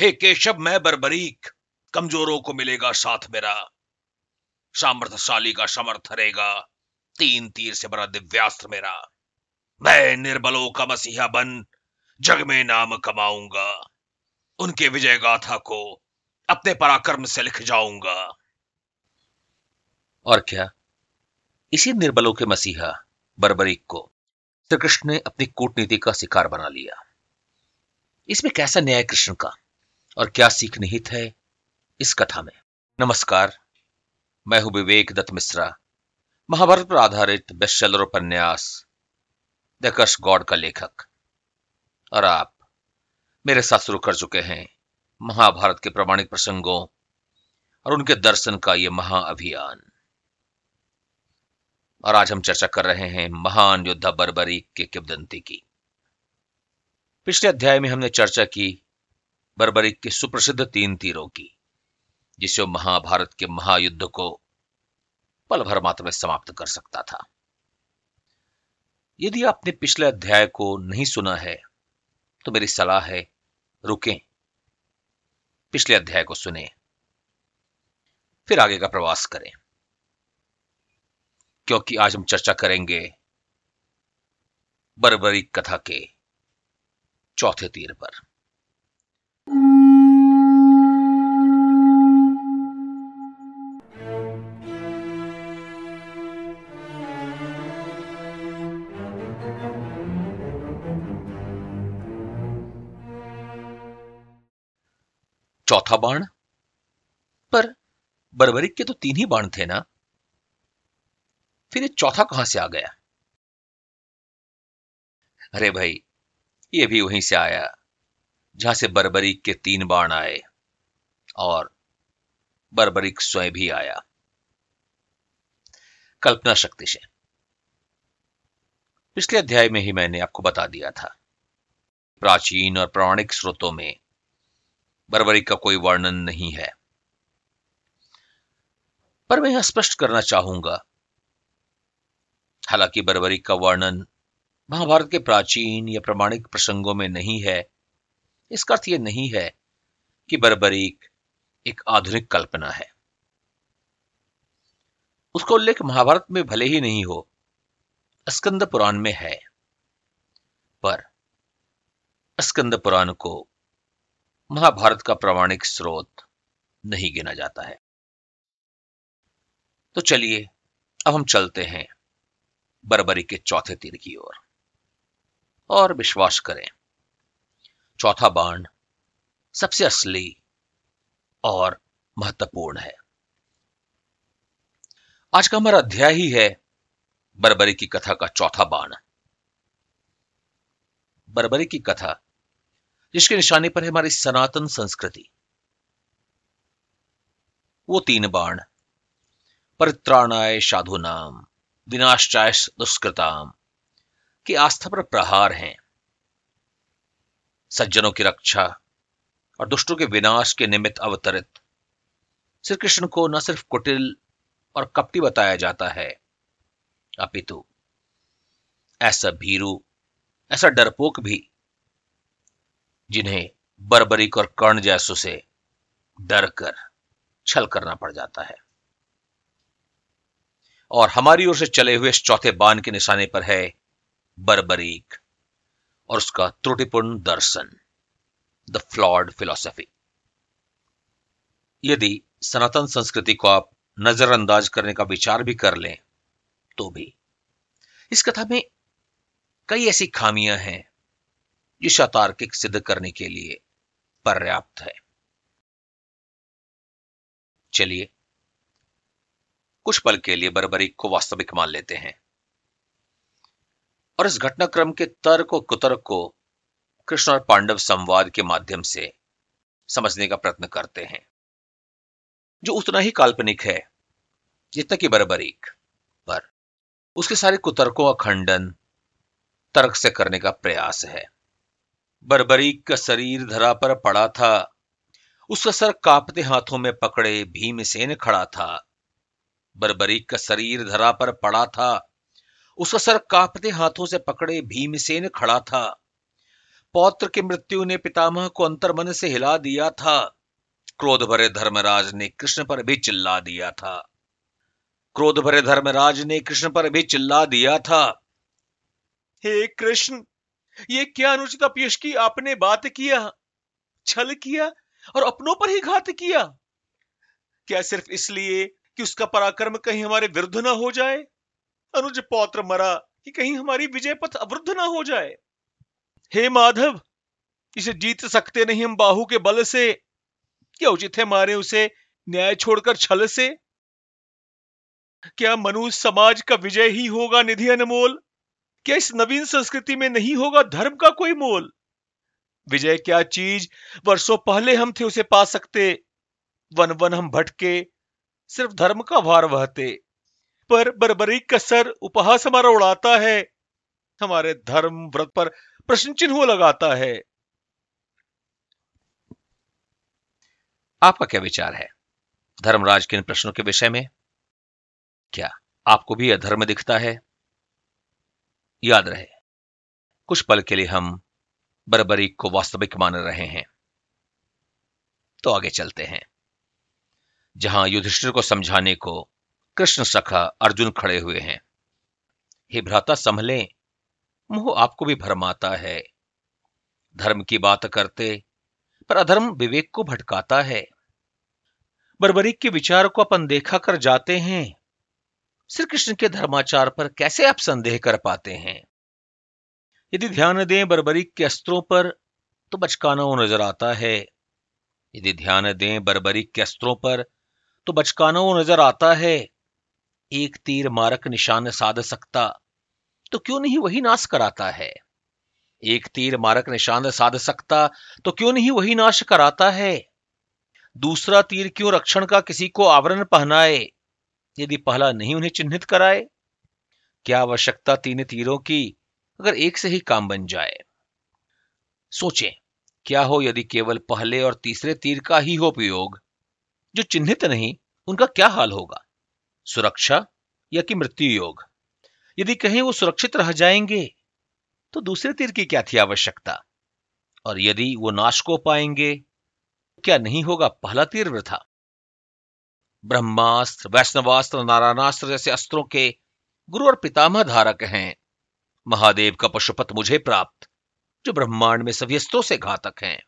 हे केशव, मैं बरबरीक। कमजोरों को मिलेगा साथ मेरा। सामर्थशाली का समर्थ रहेगा। तीन तीर से बड़ा दिव्यास्त्र मेरा। मैं निर्बलों का मसीहा बन, जग में नाम कमाऊँगा। उनके विजय गाथा को अपने पराक्रम से लिख जाऊँगा। और क्या? इसी निर्बलों के मसीहा, बर्बरीक को श्री कृष्ण ने अपनी कूटनीति का शिकार बना लिया। इसमें कैसा न्याय कृष्ण का? और क्या सीख निहित है इस कथा में। नमस्कार, मैं हूँ विवेक दत्त मिश्रा, महाभारत पर आधारित बेस्टसेलर उपन्यास द कर्स गॉड का लेखक। और आप मेरे साथ शुरू कर चुके हैं महाभारत के प्रमाणिक प्रसंगों और उनके दर्शन का यह महाअभियान और आज हम चर्चा कर रहे हैं महान योद्धा बरबरी के किबदंती की। पिछले अध्याय में हमने चर्चा की बरबरिक के सुप्रसिद्ध तीन तीरों की जिससे महाभारत के महायुद्ध को पल भर मात्र में समाप्त कर सकता था। यदि आपने पिछले अध्याय को नहीं सुना है तो मेरी सलाह है, रुकें। पिछले अध्याय को सुने। फिर आगे का प्रवास करें। क्योंकि आज हम चर्चा करेंगे बरबरी कथा के चौथे तीर पर। चौथा बाण? पर बरबरिक के तो तीन ही बाण थे ना। फिर ये चौथा कहाँ से आ गया? अरे भाई, ये भी वहीं से आया, जहाँ से बरबरिक के तीन बाण आए, और बरबरिक स्वयं भी आया। कल्पना शक्ति से। पिछले अध्याय में ही मैंने आपको बता दिया था, प्राचीन और प्राणिक स्रोतों में बर्बरी का कोई वर्णन नहीं है। पर मैं यह स्पष्ट करना चाहूँगा, हालाँकि बर्बरी का वर्णन महाभारत के प्राचीन या प्रमाणिक प्रसंगों में नहीं है, इसका अर्थ यह नहीं है कि बर्बरीक एक आधुनिक कल्पना है। उसका उल्लेख महाभारत में भले ही नहीं हो स्कंद पुराण में है, पर स्कंद पुराण को महाभारत का प्रामाणिक स्रोत नहीं गिना जाता है। तो चलिए अब हम चलते हैं बरबरी के चौथे तीर की ओर। और।, और विश्वास करें चौथा बाण सबसे असली और महत्वपूर्ण है। आज का हमारा अध्याय ही है बरबरी की कथा का चौथा बाण। बरबरी की कथा जिसके निशाने पर है हमारी सनातन संस्कृति। वो तीन बाण। परित्राणाय साधु नाम विनाशाय दुष्कृताम, की आस्था पर प्रहार हैं। सज्जनों की रक्षा और दुष्टों के विनाश के निमित्त अवतरित। श्री कृष्ण को न सिर्फ़ कुटिल और कपटी बताया जाता है, अपितु ऐसा भीरू, ऐसा डरपोक भी जिन्हें बर्बरिक और कर्ण जैसों से डर कर छल करना पड़ जाता है। और हमारी ओर से चले हुए इस चौथे बाण के निशाने पर है बर्बरीक और उसका त्रुटिपूर्ण दर्शन द फ्लॉड फिलॉसफी यदि सनातन संस्कृति को आप नजरअंदाज करने का विचार भी कर लें तो भी। इस कथा में कई ऐसी खामियाँ हैं तार्किक सिद्ध करने के लिए पर्याप्त है। चलिए, कुछ पल के लिए बरबरी को वास्तविक मान लेते हैं। और इस घटनाक्रम के तर्क और कुतर्क को कृष्ण और पांडव संवाद के माध्यम से समझने का प्रयत्न करते हैं। जो उतना ही काल्पनिक है, जितना कि बरबरीक पर, उसके सारे कुतर्कों का खंडन तर्क से करने का प्रयास है। बरबरीक का शरीर धरा पर पड़ा था। उसका सर कांपते हाथों में पकड़े भीमसेन खड़ा था। बरबरीक का शरीर धरा पर पड़ा था। उसका सर कांपते हाथों से पकड़े भीमसेन खड़ा था। पौत्र की मृत्यु ने पितामह को अंतर्मन से हिला दिया था। क्रोध भरे धर्मराज ने कृष्ण पर भी चिल्ला दिया था। क्रोध भरे धर्मराज ने कृष्ण पर भी चिल्ला दिया था। हे कृष्ण ये क्या अनुचित अपयश की आपने बात किया, छल किया और अपनों पर ही घात किया? क्या सिर्फ़ इसलिए कि उसका पराक्रम कहीं हमारे विरुद्ध ना हो जाए? अनुज पौत्र मरा कि कहीं हमारी विजय पथ अवरुद्ध ना हो जाए? हे माधव, इसे जीत सकते नहीं हम बाहु के बल से। क्या उचित है मारे उसे न्याय छोड़कर छल से? क्या मनुष्य समाज का विजय ही होगा, निधि अनमोल? क्या इस नवीन संस्कृति में नहीं होगा धर्म का कोई मोल? विजय, क्या चीज़ वर्षों पहले हम थे उसे पा सकते? वन वन हम भटके, सिर्फ़ धर्म का भार वहते पर बरबरी का सर उपहास हमारा उड़ाता है, हमारे धर्म व्रत पर प्रश्न चिन्ह लगाता है। आपका क्या विचार है? धर्मराज के इन प्रश्नों के विषय में? क्या आपको भी अधर्म दिखता है? याद रहे। कुछ पल के लिए हम बरबरी को वास्तविक मान रहे हैं। तो आगे चलते हैं। जहाँ युधिष्ठिर को समझाने को कृष्ण सखा अर्जुन खड़े हुए हैं। हे भ्राता, संभले मोह आपको भी भरमाता है। धर्म की बात करते, पर अधर्म विवेक को भटकाता है। बर्बरीक के विचार को अपन देखा कर जाते हैं। श्री कृष्ण के धर्माचार पर कैसे आप संदेह कर पाते हैं? यदि ध्यान दें बर्बरीक के अस्त्रों पर तो बचकाना नज़र आता है। यदि ध्यान दें बर्बरीक के अस्त्रों पर तो बचकाना नज़र आता है। एक तीर मारक निशान साध सकता तो क्यों नहीं वही नाश कराता है? एक तीर मारक निशान साध सकता तो क्यों नहीं वही नाश कराता है? दूसरा तीर क्यों रक्षण का किसी को आवरण पहनाए? यदि पहला नहीं उन्हें चिन्हित कराए, क्या आवश्यकता तीन तीरों की अगर एक से ही काम बन जाए? सोचें, क्या हो यदि केवल पहले और तीसरे तीर का ही हो उपयोग जो चिन्हित नहीं, उनका क्या हाल होगा? सुरक्षा या कि मृत्यु योग? यदि कहीं वो सुरक्षित रह जाएँगे तो दूसरे तीर की क्या थी आवश्यकता? और यदि वो नाश को पाएँगे क्या नहीं होगा पहला तीर वृथा? ब्रह्मास्त्र, वैष्णवास्त्र, नारायणास्त्र जैसे अस्त्रों के गुरु और पितामह धारक हैं। महादेव का पशुपत मुझे प्राप्त, जो ब्रह्मांड में सभी अस्त्रों से घातक हैं।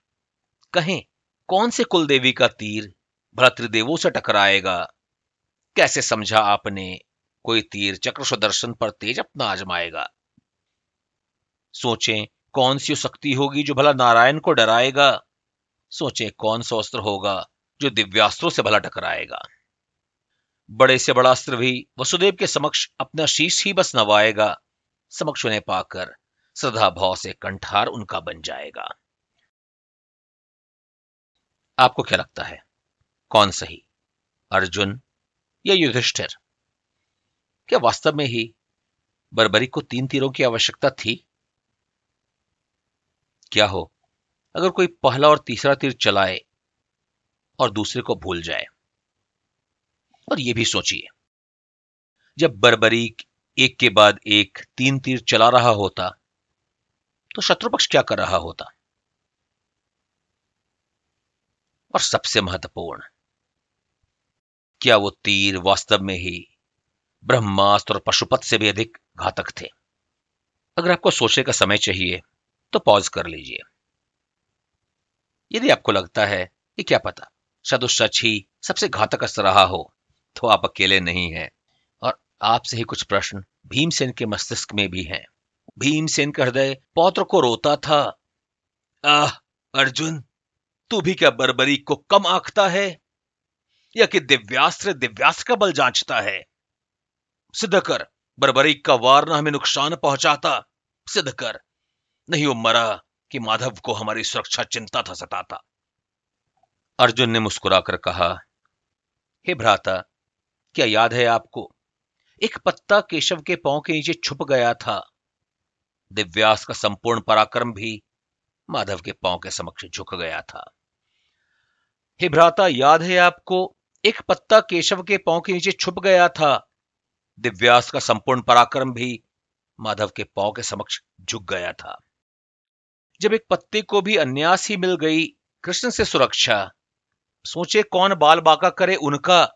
कहें, कौन से कुल देवी का तीर भला त्रिदेवों से टकराएगा? कैसे समझा आपने, कोई तीर चक्र सुदर्शन पर तेज अपना आजमाएगा? सोचें, कौन सी शक्ति होगी जो भला नारायण को डराएगा? सोचें, कौन सा अस्त्र होगा जो दिव्यास्त्रों से भला टकराएगा? बड़े से बड़ा अस्त्र भी वसुदेव के समक्ष अपना शीश ही बस नवाएगा, समक्ष उन्हें पाकर श्रद्धा भाव से कंठार उनका बन जाएगा। आपको क्या लगता है? कौन सही? अर्जुन या युधिष्ठिर? क्या वास्तव में ही बर्बरी को तीन तीरों की आवश्यकता थी? क्या हो, अगर कोई पहला और तीसरा तीर चलाए और दूसरे को भूल जाए? और यह भी सोचिए। जब बर्बरी एक के बाद एक तीन तीर चला रहा होता तो शत्रुपक्ष क्या कर रहा होता? और सबसे महत्वपूर्ण, क्या वो तीर वास्तव में ही ब्रह्मास्त्र और पशुपत से भी अधिक घातक थे? अगर आपको सोचने का समय चाहिए तो पॉज कर लीजिए। यदि आपको लगता है कि क्या पता शायद सच ही सबसे घातक अस्त्र रहा हो तो आप अकेले नहीं हैं। और आपसे ही कुछ प्रश्न भीमसेन के मस्तिष्क में भी हैं। भीमसेन का हृदय पौत्र को रोता था। आह, अर्जुन, तू भी क्या बर्बरी को कम आंकता है? या कि दिव्यास्त्र दिव्यास्त्र का बल जांचता है? सिद्ध कर बर्बरीक का वार न हमें नुकसान पहुंचाता। सिद्ध कर नहीं, वो मरा कि माधव को हमारी सुरक्षा चिंता था, सताता। अर्जुन ने मुस्कुराकर कहा, हे भ्राता क्या याद है आपको? एक पत्ता केशव के पाँव के नीचे छुप गया था। दिव्यास का संपूर्ण पराक्रम भी माधव के पाँव के समक्ष झुक गया था। हे भ्राता, याद है आपको? एक पत्ता केशव के पाँव के नीचे छुप गया था। दिव्यास का संपूर्ण पराक्रम भी माधव के पाँव के समक्ष झुक गया था। जब एक पत्ते को भी अन्यास ही मिल गई, कृष्ण से सुरक्षा, सोचे कौन बाल बाका करे उनका।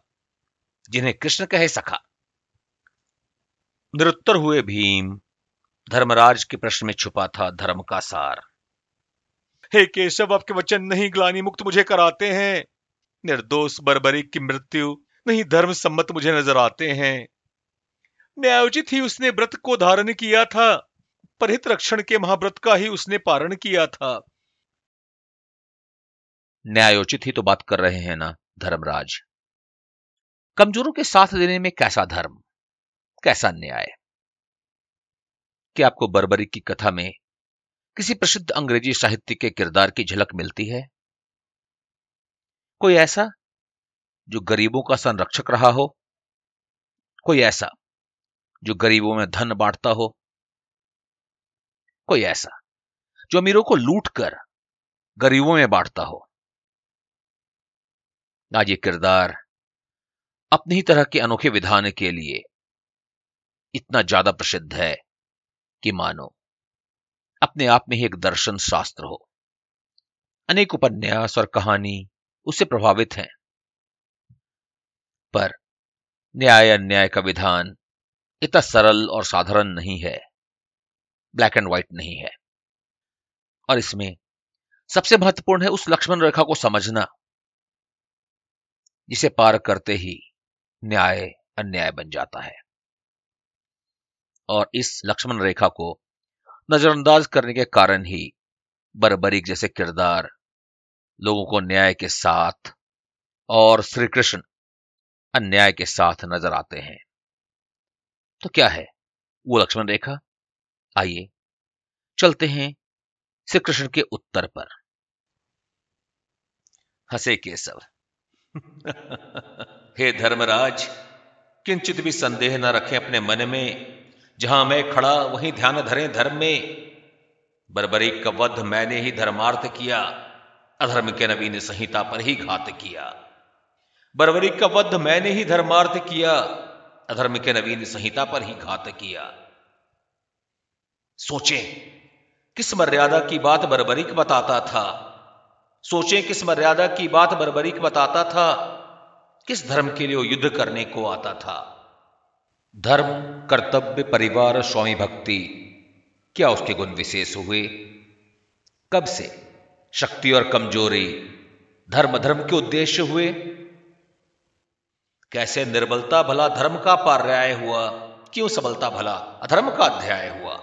जिन्हें कृष्ण कहे सखा। निरुत्तर हुए भीम धर्मराज के प्रश्न में छुपा था धर्म का सार। हे केशव आपके वचन नहीं ग्लानी मुक्त मुझे कराते हैं। निर्दोष बर्बरी की मृत्यु नहीं धर्म सम्मत मुझे नज़र आते हैं। न्यायोचित ही उसने व्रत को धारण किया था परहित रक्षण के महाव्रत का ही उसने पारण किया था। न्यायोचित ही तो बात कर रहे हैं ना धर्मराज। कमजोरों के साथ देने में कैसा धर्म? कैसा न्याय? क्या आपको बर्बरी की कथा में किसी प्रसिद्ध अंग्रेज़ी साहित्य के किरदार की झलक मिलती है? कोई ऐसा जो गरीबों का संरक्षक रहा हो? कोई ऐसा जो गरीबों में धन बांटता हो? कोई ऐसा जो अमीरों को लूट कर गरीबों में बांटता हो? आज ये किरदार अपनी ही तरह के अनोखे विधान के लिए इतना ज़्यादा प्रसिद्ध है कि मानो, अपने आप में ही एक दर्शन शास्त्र हो। अनेक उपन्यास और कहानी उससे प्रभावित हैं। पर न्याय अन्याय का विधान इतना सरल और साधारण नहीं है, ब्लैक एंड व्हाइट नहीं है। और इसमें सबसे महत्वपूर्ण है उस लक्ष्मण रेखा को समझना, जिसे पार करते ही न्याय, अन्याय बन जाता है। और इस लक्ष्मण रेखा को नजरअंदाज करने के कारण ही बरबरीक जैसे किरदार लोगों को न्याय के साथ और श्री कृष्ण अन्याय के साथ नज़र आते हैं। तो क्या है वो लक्ष्मण रेखा? आइए, चलते हैं श्री कृष्ण के उत्तर पर। हंसे केशव। हे धर्मराज, किंचित भी संदेह न रखें अपने मन में। जहाँ मैं खड़ा, वहीं ध्यान धरें धर्म में। बरबरी का वध मैंने ही धर्मार्थ किया, अधर्म के नवीन संहिता पर ही घात किया। बरबरी का वध मैंने ही धर्मार्थ किया, अधर्म के नवीन संहिता पर ही घात किया। सोचें, किस मर्यादा की बात बरबरीक बताता था? सोचें, किस मर्यादा की बात बरबरीक बताता था? किस धर्म के लिए वो युद्ध करने को आता था? धर्म, कर्तव्य, परिवार, स्वामी भक्ति, क्या उसके गुण विशेष हुए? कब से शक्ति और कमज़ोरी धर्म धर्म के उद्देश्य हुए? कैसे निर्बलता भला धर्म का पर्याय हुआ? क्यों सबलता भला अधर्म का अध्याय हुआ?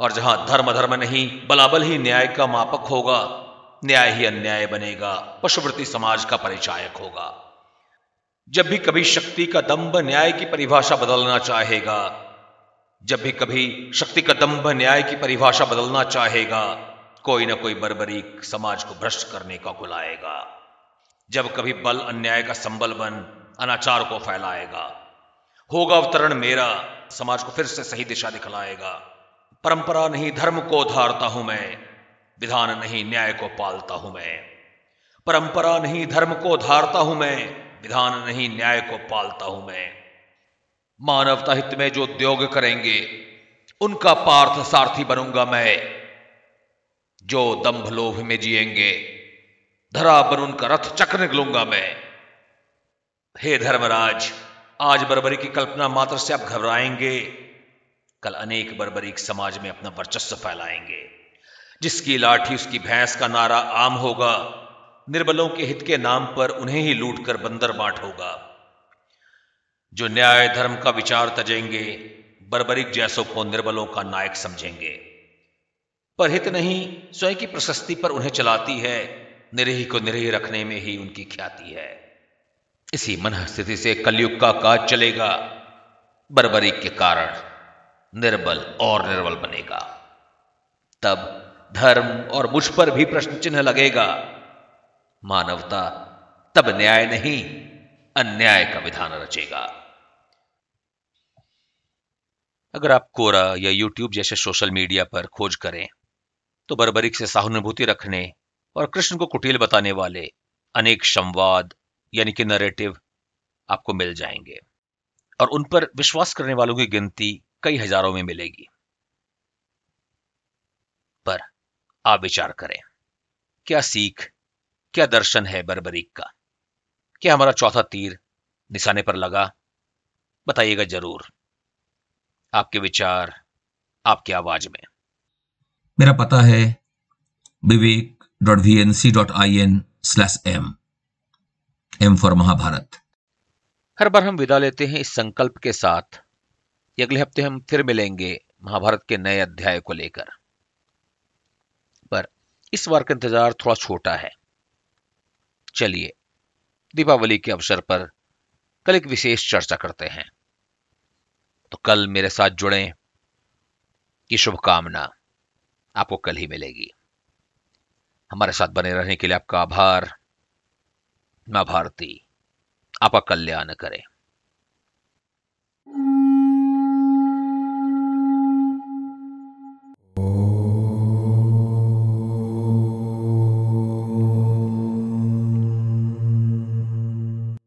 और जहाँ धर्म धर्म नहीं बलाबल ही न्याय का मापक होगा, न्याय ही अन्याय बनेगा, पशुवृत्ति समाज का परिचायक होगा। जब भी कभी शक्ति का दंभ न्याय की परिभाषा बदलना चाहेगा, जब भी कभी शक्ति का दंभ न्याय की परिभाषा बदलना चाहेगा, कोई ना कोई बर्बरीक समाज को भ्रष्ट करने का बुलाएगा जब कभी बल अन्याय का संबल बन अनाचार को फैलाएगा, होगा अवतरण मेरा, समाज को फिर से सही दिशा दिखलाएगा। परंपरा नहीं, धर्म को धारता हूँ मैं, विधान नहीं, न्याय को पालता हूँ मैं। परंपरा नहीं, धर्म को धारता हूँ मैं विधान नहीं, न्याय को पालता हूँ मैं। मानवता हित में जो उद्योग करेंगे, उनका पार्थ सारथी बनूँगा मैं। जो दंभ लोभ में जिएँगे, धरा बन उनका रथ चक्र निकलूँगा मैं। हे धर्मराज, आज बर्बरी की कल्पना मात्र से आप घबराएँगे। कल अनेक बर्बरीक समाज में अपना वर्चस्व फैलाएँगे, जिसकी लाठी, उसकी भैंस का नारा आम होगा। निर्बलों के हित के नाम पर उन्हें ही लूट कर बंदर बांट होगा। जो न्याय धर्म का विचार तजेंगे, बर्बरिक जैसों को निर्बलों का नायक समझेंगे। पर हित नहीं, स्वयं की प्रशस्ति पर उन्हें चलाती है, निरीह को निरीह रखने में ही उनकी ख्याति है। इसी मन स्थिति से कलयुग का काज चलेगा, बर्बरिक के कारण निर्बल और निर्बल बनेगा। तब धर्म और मुझ पर भी प्रश्न चिन्ह लगेगा। मानवता तब न्याय नहीं, अन्याय का विधान रचेगा। अगर आप कोरा या यूट्यूब जैसे सोशल मीडिया पर खोज करें तो बर्बरिक से सहानुभूति रखने और कृष्ण को कुटिल बताने वाले अनेक संवाद, यानी कि नरेटिव आपको मिल जाएँगे। और उन पर विश्वास करने वालों की गिनती कई हज़ारों में मिलेगी। पर आप विचार करें, क्या सीख क्या दर्शन है बर्बरीक का? क्या हमारा चौथा तीर निशाने पर लगा? बताइएगा ज़रूर। आपके विचार आपकी आवाज़ में। मेरा पता है Vivek dot V N C dot I N slash M M for Mahabharat. हर बार हम विदा लेते हैं इस संकल्प के साथ। अगले हफ़्ते हम फिर मिलेंगे महाभारत के नए अध्याय को लेकर। पर इस बार का इंतज़ार थोड़ा छोटा है। चलिए, दीपावली के अवसर पर कल एक विशेष चर्चा करते हैं। तो कल मेरे साथ जुड़े की शुभकामना आपको कल ही मिलेगी। हमारे साथ बने रहने के लिए आपका आभार। माँ भारती, आपका कल्याण करे।